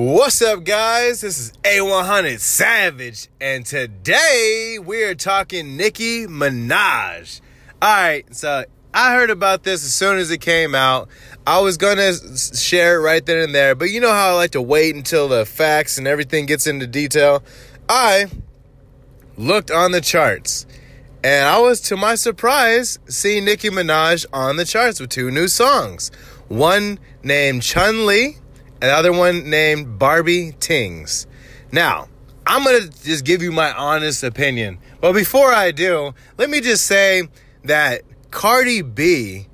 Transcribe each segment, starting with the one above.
What's up, guys? This is A100 Savage, and today we're talking Nicki Minaj. All right, so I heard about this as soon as it came out. I was gonna share it right then and there, but you know how I like to wait until the facts and everything gets into detail. I looked on the charts, and I was, to my surprise, seeing Nicki Minaj on the charts with two new songs. One named Chun Li another one named Barbie Tingz. Now, I'm going to just give you my honest opinion. But before I do, let me just say that Cardi B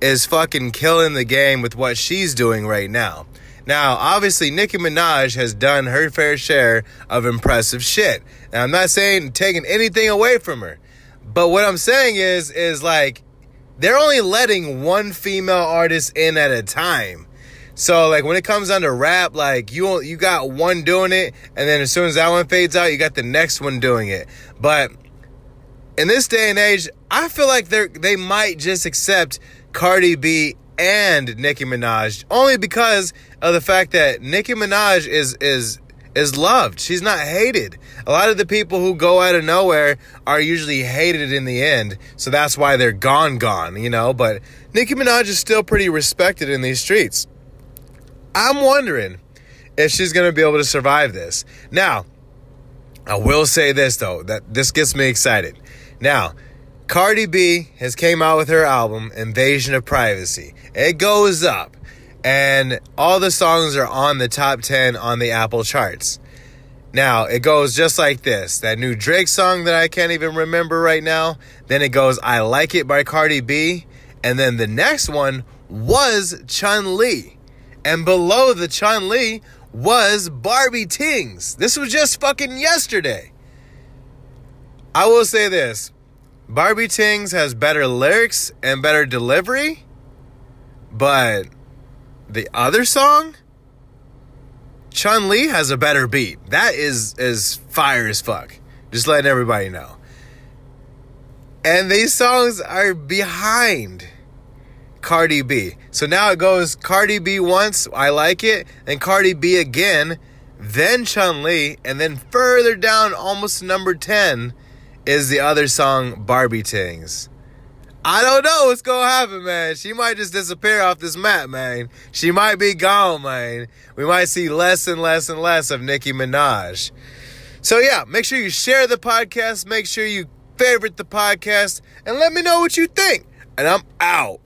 is fucking killing the game with what she's doing right now. Now, obviously, Nicki Minaj has done her fair share of impressive shit. Now, I'm not saying taking anything away from her, but what I'm saying is, is like, they're only letting one female artist in at a time. So like when it comes down to rap, like you you got one doing it, and then as soon as that one fades out, you got the next one doing it. But in this day and age, I feel like they they might just accept Cardi B and Nicki Minaj only because of the fact that Nicki Minaj is is is loved. She's not hated. A lot of the people who go out of nowhere are usually hated in the end. So that's why they're gone gone, you know, but Nicki Minaj is still pretty respected in these streets. I'm wondering if she's going to be able to survive this. Now, I will say this though, that this gets me excited. Now, Cardi B has came out with her album Invasion of Privacy. It goes up and all the songs are on the top 10 on the Apple charts. Now, it goes just like this. That new Drake song that I can't even remember right now. Then it goes I Like It by Cardi B. And then the next one was Chun Li. And below the Chun Li was Barbie Tingz. This was just fucking yesterday. I will say this Barbie Tingz has better lyrics and better delivery, but the other song, Chun Li has a better beat. That is is fire as fuck. Just letting everybody know. And these songs are behind Cardi B. So now it goes Cardi B once, I like it, and Cardi B again, then Chun Li, and then further down, almost number 10, is the other song Barbie Tingz. I don't know what's gonna happen, man. She might just disappear off this map, man. She might be gone, man. We might see less and less and less of Nicki Minaj. So yeah, make sure you share the podcast, make sure you favorite the podcast, and let me know what you think. And I'm out.